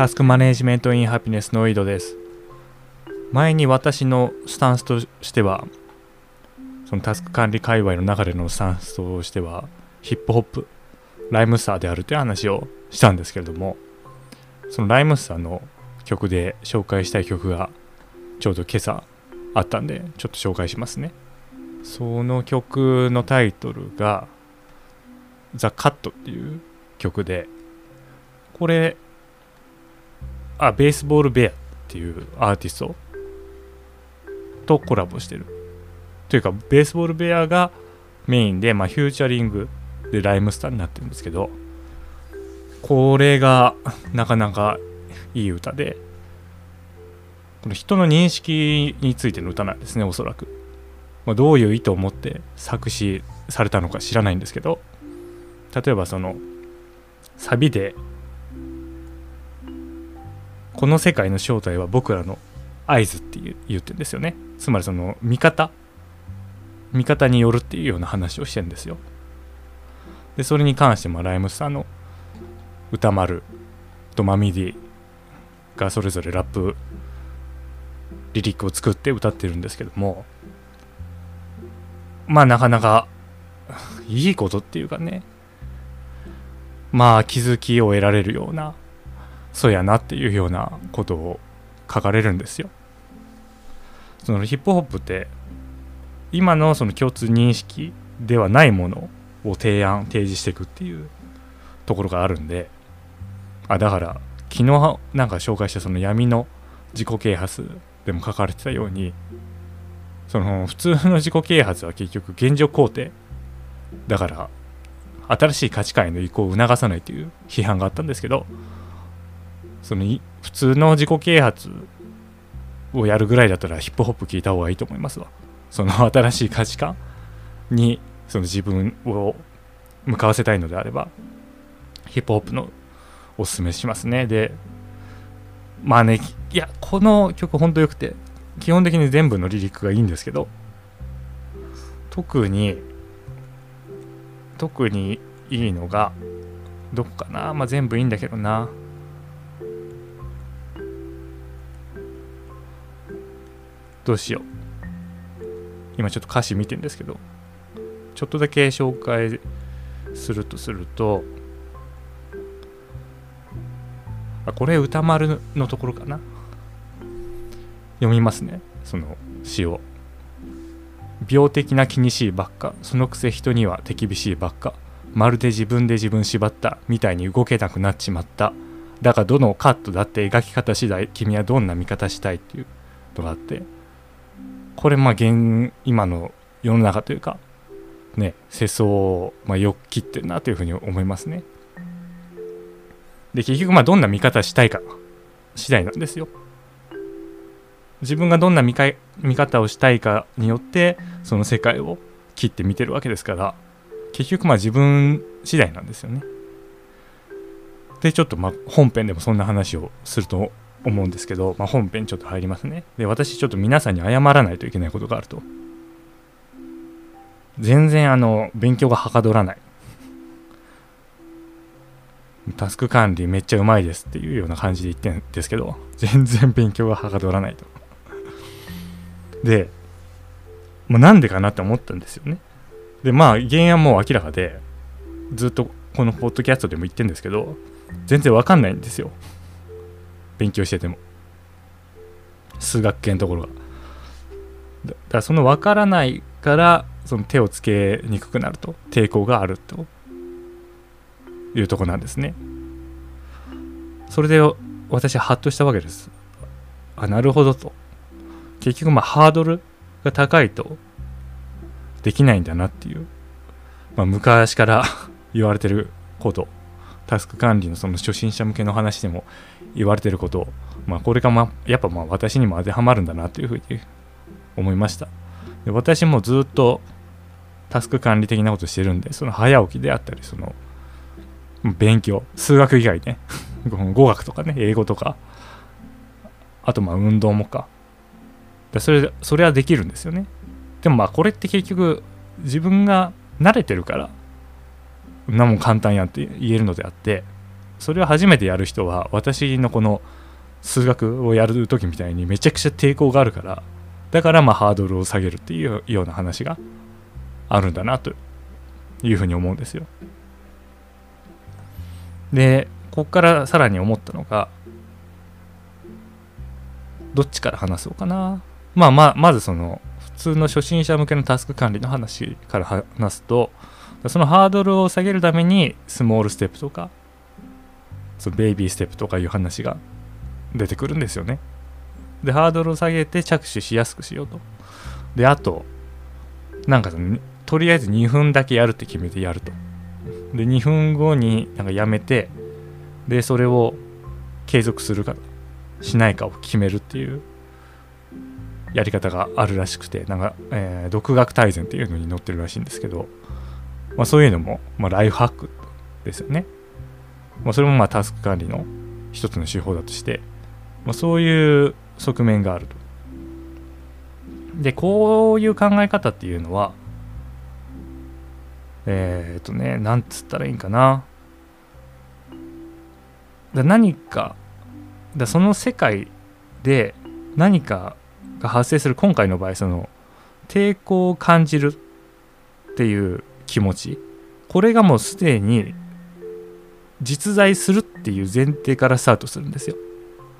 タスクマネジメントインハピネスの井戸です。前に私のスタンスとしてはそのタスク管理界隈の中でのスタンスとしてはヒップホップライムスターであるという話をしたんですけれどもそのライムスターの曲で紹介したい曲がちょうど今朝あったんでちょっと紹介しますね。その曲のタイトルが「ザ・カットっていう曲でこれあベースボールベアっていうアーティストとコラボしてる。というかベースボールベアがメインで、まあ、フューチャリングでライムスターになってるんですけどこれがなかなかいい歌でこの人の認識についての歌なんですねおそらく、まあ、どういう意図を持って作詞されたのか知らないんですけど例えばそのサビでこの世界の正体は僕らの合図って言ってんですよね。つまりその味方。味方によるっていうような話をしてんですよ。でそれに関してもライムスターの歌丸とマミディがそれぞれラップリリックを作って歌ってるんですけどもまあなかなかいいことっていうかね。まあ気づきを得られるようなそうやなっていうようなことを書かれるんですよ。そのヒップホップって今のその共通認識ではないものを提案提示していくっていうところがあるんであだから昨日なんか紹介したその闇の自己啓発でも書かれてたようにその普通の自己啓発は結局現状肯定だから新しい価値観への移行を促さないという批判があったんですけどその普通の自己啓発をやるぐらいだったらヒップホップ聞いた方がいいと思いますわ。その新しい価値観にその自分を向かわせたいのであればヒップホップのおすすめしますね。でまあねいやこの曲ほんとよくて基本的に全部のリリックがいいんですけど特に特にいいのがどこかな？まあ全部いいんだけどな。どうしよう。今ちょっと歌詞見てんですけど。ちょっとだけ紹介するとすると。あこれ歌丸のところかな。読みますね。その詩を。病的な気にしいばっか。そのくせ人には手厳しいばっか。まるで自分で自分縛った。みたいに動けなくなっちまった。だがどのカットだって描き方次第君はどんな見方したいっていうのがあって。これまあ現今の世の中というかね世相をまあよく切ってるなというふうに思いますね。で結局まあどんな見方したいか次第なんですよ。自分がどんな見か見方をしたいかによってその世界を切って見てるわけですから結局まあ自分次第なんですよね。でちょっとまあ本編でもそんな話をすると思うんですけど、まあ、本編ちょっと入りますね。で、私ちょっと皆さんに謝らないといけないことがあると。全然あの、勉強がはかどらない。タスク管理めっちゃうまいですっていうような感じで言ってるんですけど、全然勉強がはかどらないと。で、まあ、なんでかなって思ったんですよね。で、まあ、原因はもう明らかで、ずっとこのポッドキャストでも言ってるんですけど、全然わかんないんですよ。勉強してても。数学系のところが。だからその分からないからその手をつけにくくなると。抵抗があるというとこなんですね。それで私はハッとしたわけです。あなるほどと。結局まあハードルが高いと。できないんだなっていう、まあ、昔から 言われてること。タスク管理のその初心者向けの話でも言われてることを、まあ、これが、ま、やっぱまあ私にも当てはまるんだなというふうに思いました。で私もずっとタスク管理的なことしてるんでその早起きであったりその勉強数学以外ね 語学とかね英語とかあとまあ運動もか。それそれはできるんですよね。でもまあこれって結局自分が慣れてるからなも簡単やんって言えるのであってそれを初めてやる人は私のこの数学をやる時みたいにめちゃくちゃ抵抗があるからだからまあハードルを下げるっていうような話があるんだなというふうに思うんですよ。でここからさらに思ったのがどっちから話そうかな。まあまあまずその普通の初心者向けのタスク管理の話から話すとそのハードルを下げるためにスモールステップとかそのベイビーステップとかいう話が出てくるんですよね。で、ハードルを下げて着手しやすくしようと。で、あと、なんかとりあえず2分だけやるって決めてやると。で、2分後になんかやめて、で、それを継続するかしないかを決めるっていうやり方があるらしくて、なんか、えー、独学大全っていうのに載ってるらしいんですけど、まあ、そういうのも、まあ、ライフハックですよね。まあ、それもまあタスク管理の一つの手法だとして、まあ、そういう側面があると。で、こういう考え方っていうのは、えっ、ー、とね、なんつったらいいんかな。だ何か、だその世界で何かが発生する今回の場合、その抵抗を感じるっていう気持ち、これがもうすでに実在するっていう前提からスタートするんですよ。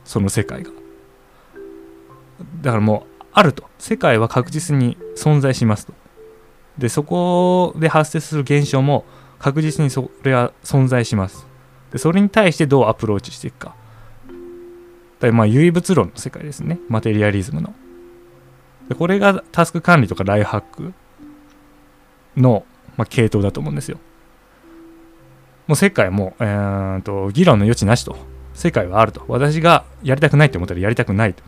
その世界が。だからもうあると。世界は確実に存在しますと。でそこで発生する現象も確実にそれは存在します。でそれに対してどうアプローチしていくか。だまあ唯物論の世界ですね。マテリアリズムの。でこれがタスク管理とかライフハックの、まあ、系統だと思うんですよ。もう世界も、えーと議論の余地なしと。世界はあると。私がやりたくないと思ったらやりたくないと。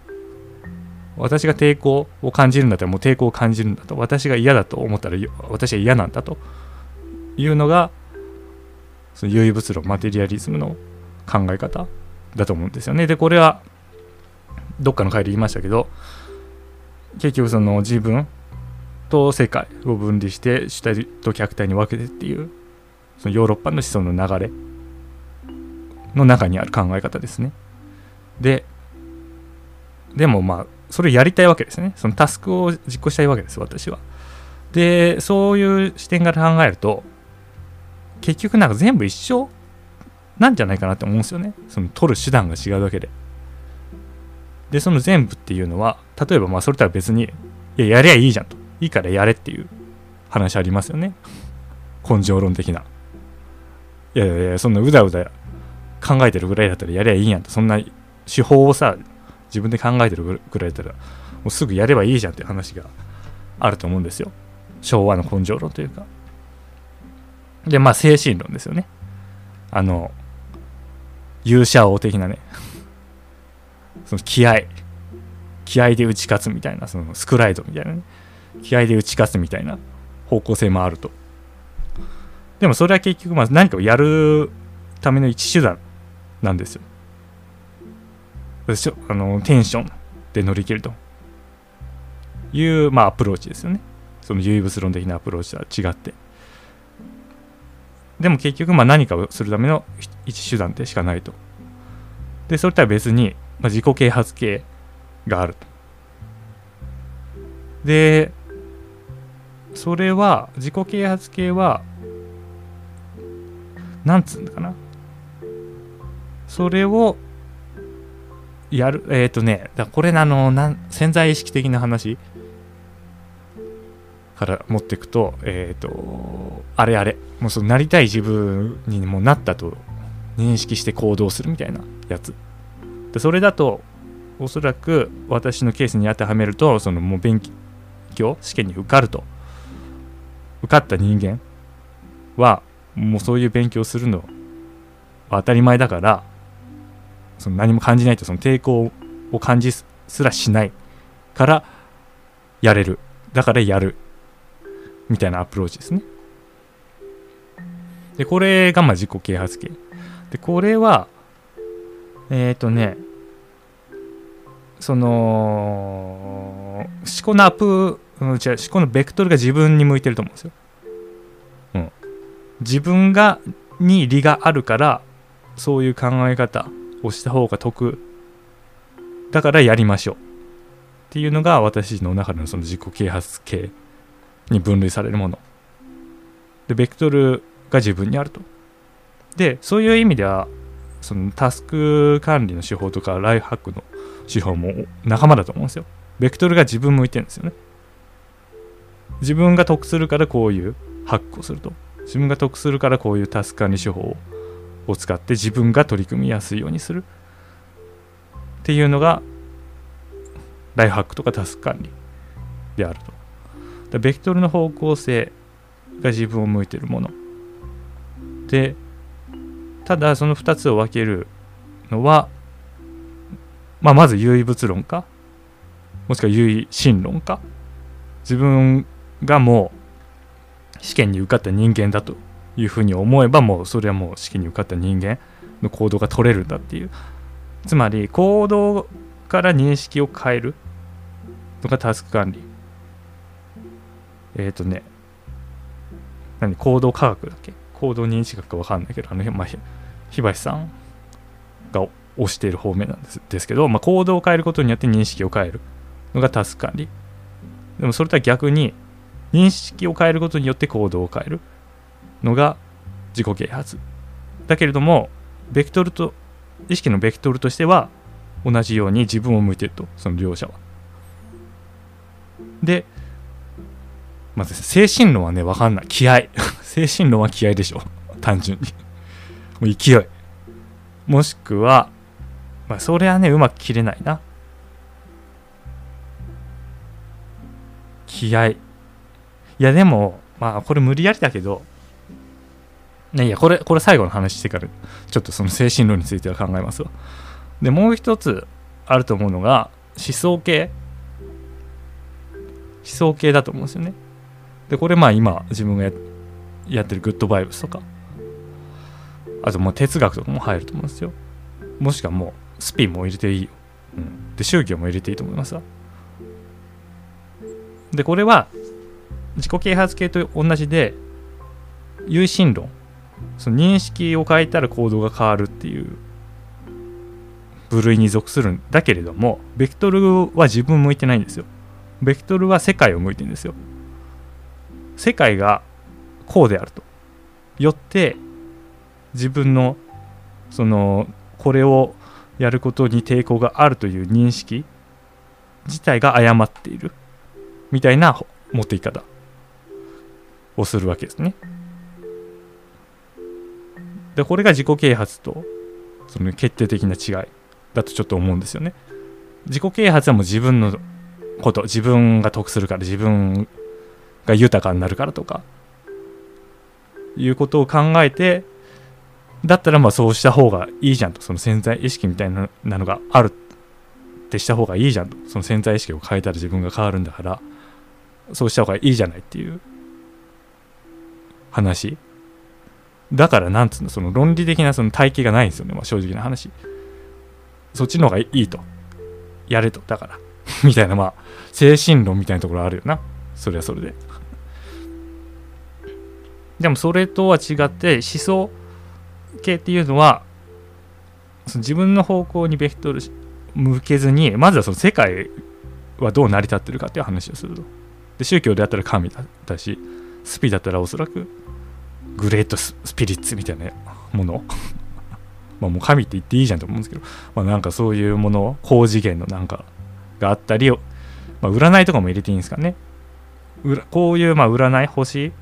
私が抵抗を感じるんだったらもう抵抗を感じるんだと。私が嫌だと思ったら私は嫌なんだと。いうのがその唯物論マテリアリズムの考え方だと思うんですよね。でこれはどっかの回で言いましたけど結局その自分と世界を分離して主体と客体に分けてっていうそのヨーロッパの思想の流れの中にある考え方ですねででもまあそれをやりたいわけですね。そのタスクを実行したいわけです、私は。で、そういう視点から考えると、結局なんか全部一緒なんじゃないかなって思うんですよね。その取る手段が違うだけで。で、その全部っていうのは、例えばまあそれとは別に、いや、やりゃいいじゃんと。いいからやれっていう話ありますよね。根性論的な。いやいやいや、そんなうだうだ考えてるぐらいだったらやりゃいいやんと。そんな手法をさ、自分で考えてるぐらいだったらもうすぐやればいいじゃんって話があると思うんですよ。昭和の根性論というか。でまあ精神論ですよね。あの勇者王的なね。その気合。気合で打ち勝つみたいなそのスクライドみたいなね。気合で打ち勝つみたいな方向性もあると。でもそれは結局まあ何かをやるための一手段なんですよあのテンションで乗り切るという、まあ、アプローチですよね。その唯物論的なアプローチとは違って。でも結局まあ何かをするための一手段でしかないと。で、それとは別に、まあ、自己啓発系があると。で、それは、自己啓発系は、なんつうんだかな？それをやる、えっ、ー、とね、だこれあのなん潜在意識的な話から持っていくと、えっ、ー、と、あれあれ、もうそのなりたい自分にもなったと認識して行動するみたいなやつ。でそれだと、おそらく私のケースに当てはめると、そのもう勉強、試験に受かると。受かった人間は、もうそういう勉強するの当たり前だから、その何も感じないとその抵抗を感じすらしないからやれる。だからやる。みたいなアプローチですね。でこれがまあ自己啓発系でこれはえっ、ー、とねその思考のアップ、うん、違う思考のベクトルが自分に向いてると思うんですよ、自分がに利があるからそういう考え方をした方が得。だからやりましょう。っていうのが私の中でのその自己啓発系に分類されるもの。でベクトルが自分にあると。でそういう意味ではそのタスク管理の手法とかライフハックの手法も仲間だと思うんですよ。ベクトルが自分向いてるんですよね。自分が得するからこういうハックをすると。自分が得するからこういうタスク管理手法を使って自分が取り組みやすいようにするっていうのがライフハックとかタスク管理であると。ベクトルの方向性が自分を向いてるもの。で、ただその2つを分けるのは、まあ、まず唯物論か、もしくは唯心論か、自分がもう試験に受かった人間だというふうに思えば、もうそれはもう試験に受かった人間の行動が取れるんだっていう。つまり行動から認識を変えるのがタスク管理。えっ、ー、とね、何行動科学だっけ？行動認識学かわかんないけど、あの、まあ、日橋さんが推している方面なんですですけど、まあ、行動を変えることによって認識を変えるのがタスク管理。でもそれとは逆に、認識を変えることによって行動を変えるのが自己啓発。だけれども、ベクトルと、意識のベクトルとしては、同じように自分を向いてると、その両者は。で、まず精神論はね、わかんない。気合。精神論は気合でしょ。単純に。もう勢い。もしくは、まあ、それはね、うまく切れないな。気合。いや、でも、まあ、これ無理やりだけど、ね、いや、これ、これ最後の話してから、ちょっとその精神論については考えますわ。で、もう一つあると思うのが、思想系。思想系だと思うんですよね。で、これまあ今自分がやってるグッドバイブスとか、あともう哲学とかも入ると思うんですよ。もしくはもうスピンも入れていいよ。うん、で、宗教も入れていいと思いますわ。で、これは自己啓発系と同じで、有心論。その認識を変えたら行動が変わるっていう部類に属するんだけれども、ベクトルは自分向いてないんですよ。ベクトルは世界を向いてるんですよ。世界がこうであると。よって自分のそのこれをやることに抵抗があるという認識自体が誤っているみたいな持っていき方をするわけですね。でこれが自己啓発とその決定的な違いだとちょっと思うんですよね。自己啓発はもう自分のこと自分が得するから自分が豊かになるからとかいうことを考えてだったらまあそうした方がいいじゃんとその潜在意識みたいなのがあるってした方がいいじゃんとその潜在意識を変えたら自分が変わるんだからそうした方がいいじゃないっていう話だからなんつうのその論理的なその体系がないんですよね、まあ、正直な話そっちの方がいいとやれとだから みたいな、まあ、精神論みたいなところあるよな。それはそれで。でもそれとは違って思想系っていうのはその自分の方向にベクトル向けずにまずはその世界はどう成り立ってるかっていう話をすると。で宗教であったら神だったしスピだったらおそらくグレートスピリッツみたいなもの？まあもう神って言っていいじゃんと思うんですけど、まあ、なんかそういうもの高次元のなんかがあったりを、まあ、占いとかも入れていいんですかね。こういうまあ占い、星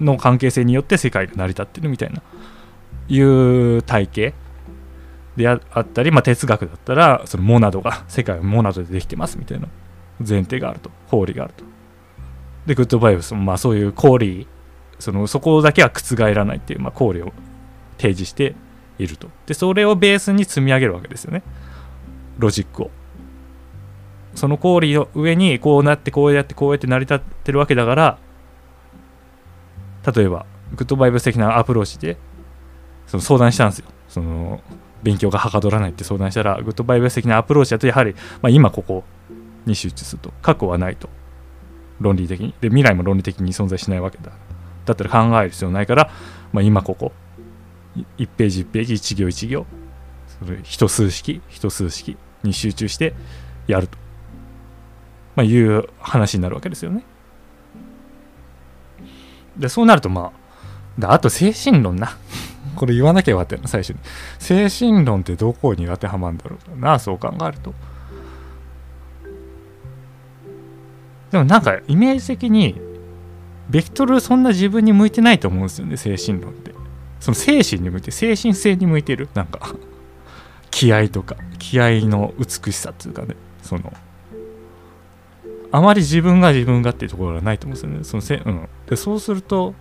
の関係性によって世界が成り立ってるみたいな、いう体系であったり、まあ、哲学だったら、そのモナドが、世界はモナドでできてますみたいな前提があると、公理があると。で、グッドバイブスもまあそういう公理、そのそこだけは覆らないっていう、まあ、公理を提示していると。で、それをベースに積み上げるわけですよね。ロジックを。その公理の上にこうなってこうやってこうやって成り立ってるわけだから例えばグッドバイブス的なアプローチでその相談したんですよその勉強がはかどらないって相談したらグッドバイブス的なアプローチだとやはり、まあ、今ここに集中すると過去はないと論理的にで未来も論理的に存在しないわけだだったら考える必要ないから、まあ、今ここ。1ページ1ページ1行1行。それ一数式一数式に集中してやると、まあ、いう話になるわけですよね。でそうなるとまああと精神論な。これ言わなきゃよかったよな最初に。精神論ってどこに当てはまるんだろうなそう考えると。でもなんかイメージ的にベクトルそんな自分に向いてないと思うんですよね精神論って。その精神に向いて精神性に向いてる。なんか 気合とか気合の美しさっていうかね。そのあまり自分が自分がっていうところがないと思うんですよね。そのせ、うん、でそうすると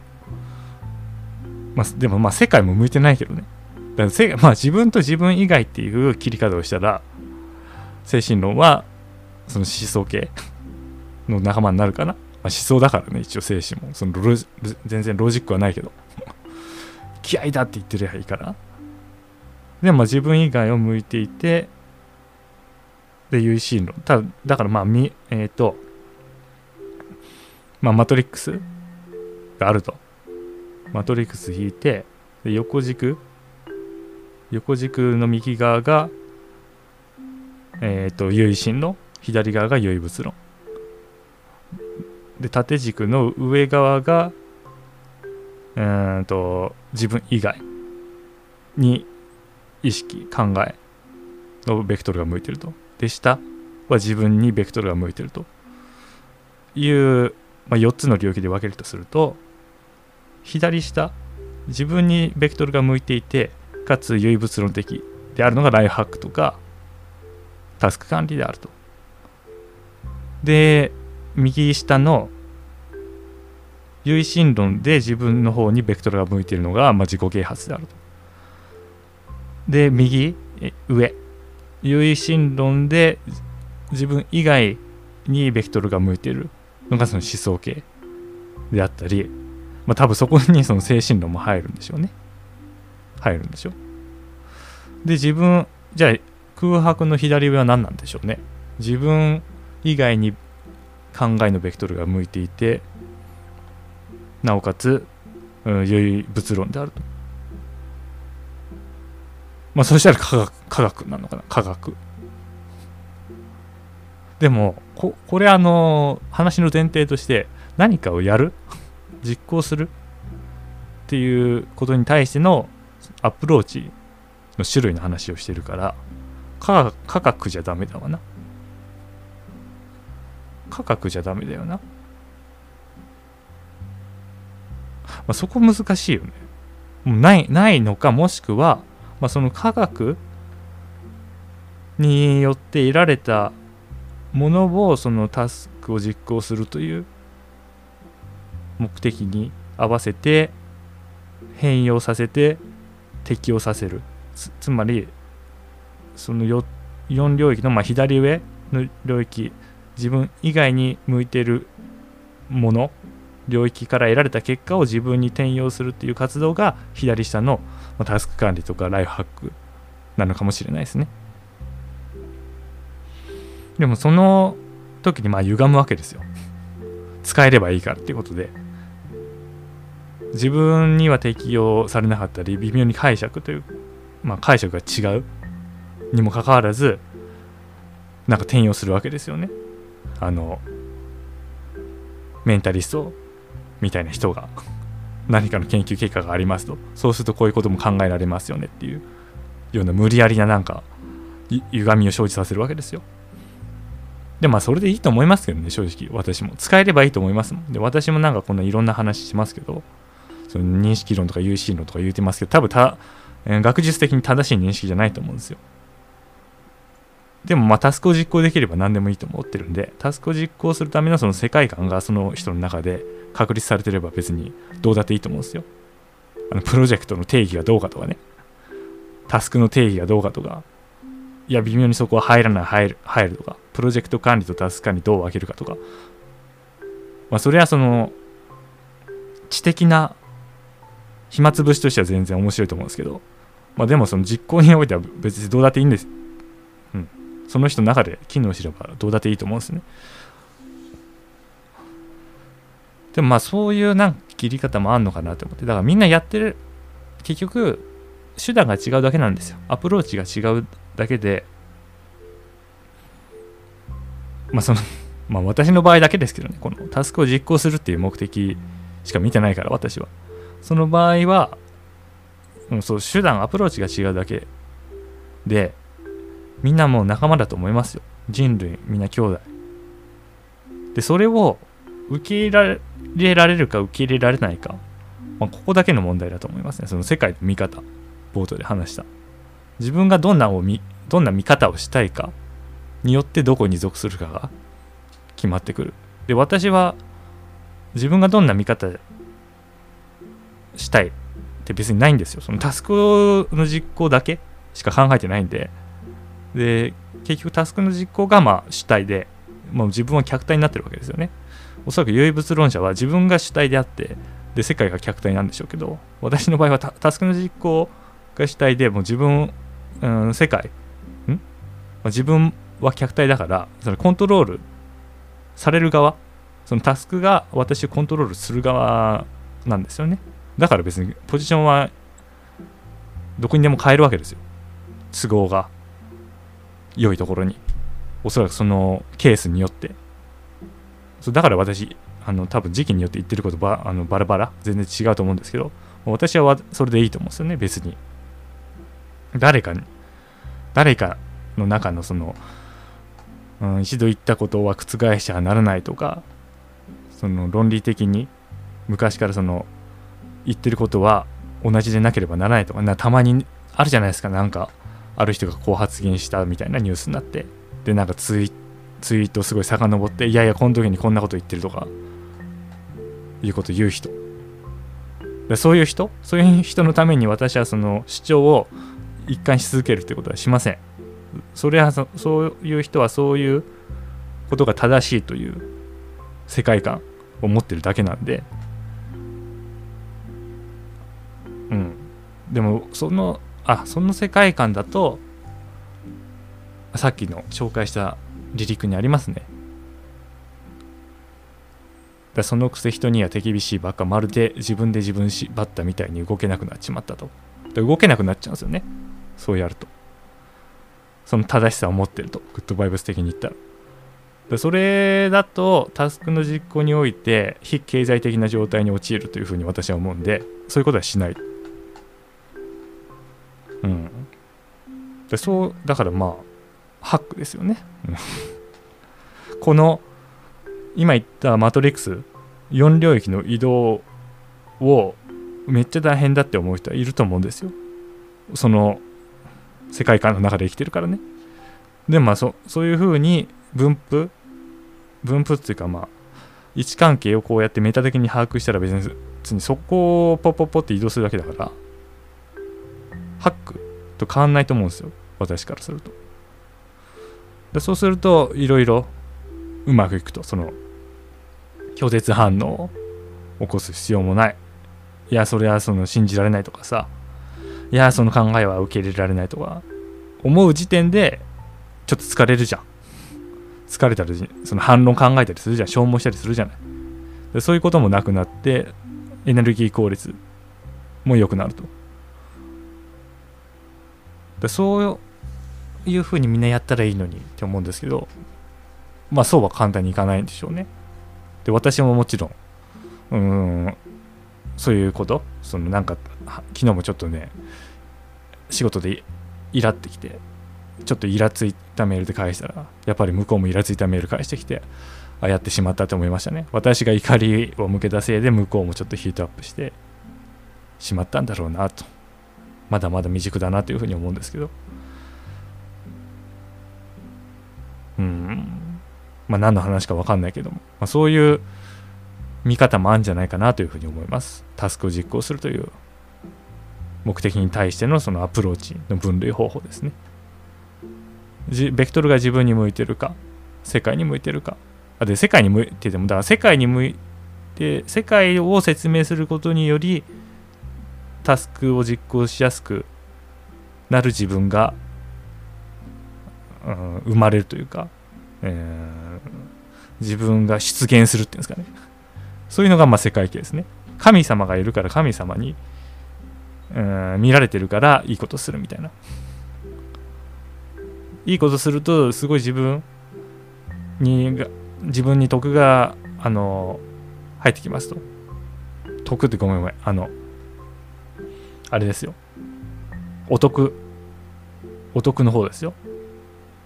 まあでもまあ世界も向いてないけどね。だからせ、まあ、自分と自分以外っていう切り方をしたら精神論はその思想系の仲間になるかな、思想だからね一応精神も。その全然ロジックはないけど。気合だって言ってりゃいいから。でも自分以外を向いていてで唯心論。ただだからまあみえっ、ー、とまあマトリックスがあると。マトリックス引いてで横軸。横軸の右側がえっ、ー、と唯心論。左側が唯物論。で縦軸の上側がうんと自分以外に意識考えのベクトルが向いてると。で下は自分にベクトルが向いてると。いう、まあ、4つの領域で分けるとすると左下自分にベクトルが向いていてかつ唯物論的であるのがライフハックとかタスク管理であると。で右下の唯心論で自分の方にベクトルが向いているのが、まあ、自己啓発であると。で、右、上、唯心論で自分以外にベクトルが向いているのがその思想系であったり、まあ、多分そこにその精神論も入るんでしょうね。入るんでしょう。で、自分、じゃあ空白の左上は何なんでしょうね。自分以外に考えのベクトルが向いていてなおかつ、うん、良い物論であると。まあそしたら科学科学なのかな？科学。でもここれあの話の前提として何かをやる？実行する？っていうことに対してのアプローチの種類の話をしてるから科学じゃダメだわな。価格じゃダメだよな。まあ、そこ難しいよね。もうないないのかもしくは、まあ、その科学によって得られたものをそのタスクを実行するという目的に合わせて変容させて適用させるつまりその 4, 4領域のまあ左上の領域自分以外に向いてるもの領域から得られた結果を自分に転用するっていう活動が左下のタスク管理とかライフハックなのかもしれないですね。でもその時にまあ歪むわけですよ。使えればいいからっていうことで。自分には適用されなかったり微妙に解釈というまあ解釈が違うにもかかわらずなんか転用するわけですよね。あのメンタリストみたいな人が 何かの研究結果がありますと。そうするとこういうことも考えられますよねっていうような無理やりななんか歪みを生じさせるわけですよ。でまあそれでいいと思いますけどね正直私も。使えればいいと思いますもん。で私もなんかこんないろんな話しますけどその認識論とか有識論とか言うてますけど多分た、学術的に正しい認識じゃないと思うんですよ。でもまあタスクを実行できれば何でもいいと思ってるんで、タスクを実行するためのその世界観がその人の中で確立されてれば別にどうだっていいと思うんですよ。あのプロジェクトの定義がどうかとかね、タスクの定義がどうかとか、いや、微妙にそこは入らない、入る、入るとか、プロジェクト管理とタスク管理どう分けるかとか、まあそれはその知的な暇つぶしとしては全然面白いと思うんですけど、まあでもその実行においては別にどうだっていいんです。その人の中で機能すればどうだっていいと思うんですね。でもまあそういうなんか切り方もあんのかなと思って。だからみんなやってる結局手段が違うだけなんですよ。アプローチが違うだけで。まあその まあ私の場合だけですけどね。このタスクを実行するっていう目的しか見てないから私は。その場合は、う、そう手段アプローチが違うだけでみんなもう仲間だと思いますよ。人類みんな兄弟。でそれを受け入れられるか受け入れられないか、まあ、ここだけの問題だと思いますね。その世界の見方。冒頭で話した。自分がどんなを見どんな見方をしたいか。によってどこに属するかが。決まってくる。で私は自分がどんな見方したいって別にないんですよ。そのタスクの実行だけしか考えてないんで。で結局タスクの実行がまあ主体でもう自分は客体になってるわけですよね。おそらく唯物論者は自分が主体であってで世界が客体なんでしょうけど私の場合はタスクの実行が主体でもう自分、うん、世界ん、まあ、自分は客体だからそのコントロールされる側そのタスクが私をコントロールする側なんですよね。だから別にポジションはどこにでも変えるわけですよ。都合が。良いところに。おそらくそのケースによって。そうだから私あの多分時期によって言ってることばあのバラバラ。全然違うと思うんですけど。私はそれでいいと思うんですよね。別に。誰かに誰かの中のその、うん、一度言ったことは覆しちゃならないとかその論理的に昔からその言ってることは同じでなければならないとかなたまにあるじゃないですか。なんかある人がこう発言したみたいなニュースになってでなんかツイツイートすごい遡っていやいやこの時にこんなこと言ってるとかいうこと言う人。でそういう人？そういう人のために私はその主張を一貫し続けるってことはしません。それはそそういう人はそういうことが正しいという世界観を持ってるだけなんで。うん。でもそのあその世界観だとさっきの紹介した離陸にありますね。だそのくせ人には手厳しいばっかまるで自分で自分縛ったみたいに動けなくなっちまったと。動けなくなっちゃうんですよね。そうやると。その正しさを持ってると。グッドバイブス的に言ったら。でそれだとタスクの実行において非経済的な状態に陥るというふうに私は思うんでそういうことはしないうん。でそうだからまあハックですよね。この今言ったマトリックス4領域の移動をめっちゃ大変だって思う人はいると思うんですよ。その世界観の中で生きてるからね。でもまあそそういうふうに分布分布っていうかまあ位置関係をこうやってメタ的に把握したら別にそこをポッポッポって移動するだけだからハックと変わんないと思うんですよ。私からすると。でそうするといろいろうまくいくと。その拒絶反応を起こす必要もない。いやそれはその信じられないとかさ。いやその考えは受け入れられないとか。思う時点でちょっと疲れるじゃん。疲れたりその反論考えたりするじゃん。消耗したりするじゃない。でそういうこともなくなってエネルギー効率も良くなると。でそういうふうにみんなやったらいいのにって思うんですけどまあそうは簡単にいかないんでしょうね。で私ももちろんうんそういうことそのなんか昨日もちょっとね仕事でイラってきてちょっとイラついたメールで返したらやっぱり向こうもイラついたメール返してきてあやってしまったと思いましたね。私が怒りを向けたせいで向こうもちょっとヒートアップしてしまったんだろうなと。まだまだ未熟だなというふうに思うんですけど。うん。まあ何の話か分かんないけども、まあ、そういう見方もあるんじゃないかなというふうに思います。タスクを実行するという目的に対してのそのアプローチの分類方法ですね。ベクトルが自分に向いてるか世界に向いてるか。あで世界に向いててもだから世界に向いて世界を説明することによりタスクを実行しやすくなる自分が、うん、生まれるというか、えー、自分が出現するっていうんですかね。そういうのがまあ世界系ですね。神様がいるから神様にうん見られてるからいいことするみたいな。いいことするとすごい自分に自分に得があの入ってきますと。得ってごめんごめん。あのあれですよ。お得。お得の方ですよ。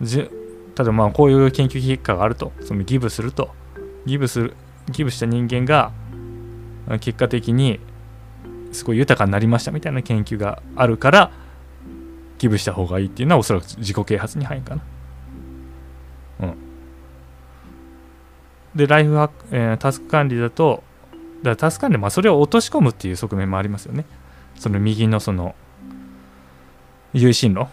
じただまあこういう研究結果があると。そのギブすると。ギブするギブした人間が結果的にすごい豊かになりましたみたいな研究があるからギブした方がいいっていうのはおそらく自己啓発に入るかな。うん。でライフハック、えー、タスク管理だとだからタスク管理まあそれを落とし込むっていう側面もありますよね。その右のその有心論？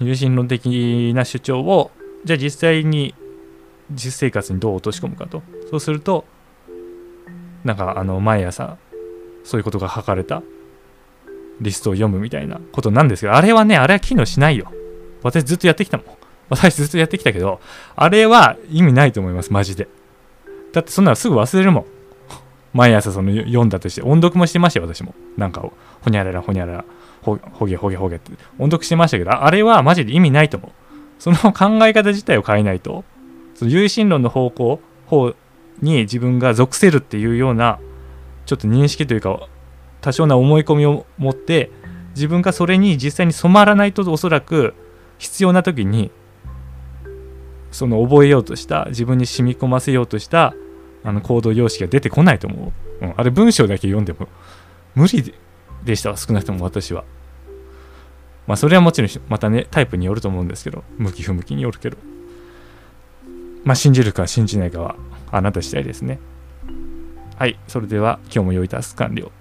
有心論的な主張をじゃあ実際に実生活にどう落とし込むかと。そうするとなんかあの毎朝そういうことが書かれたリストを読むみたいなことなんですけどあれはねあれは機能しないよ。私ずっとやってきたもん。私ずっとやってきたけどあれは意味ないと思いますマジで。だってそんなのすぐ忘れるもん。毎朝その読んだとして音読もしてましたよ私もなんかほにゃららほにゃららほげほげほげって音読してましたけどあれはマジで意味ないと思うその考え方自体を変えないとその有心論の方向方に自分が属せるっていうようなちょっと認識というか多少な思い込みを持って自分がそれに実際に染まらないとおそらく必要な時にその覚えようとした自分に染み込ませようとしたあの行動様式が出てこないと思う、うん、あれ文章だけ読んでも無理でした少なくとも私は。まあそれはもちろんまたねタイプによると思うんですけど向き不向きによるけど。まあ信じるか信じないかはあなた次第ですね。はい。それでは今日も良いタスク完了。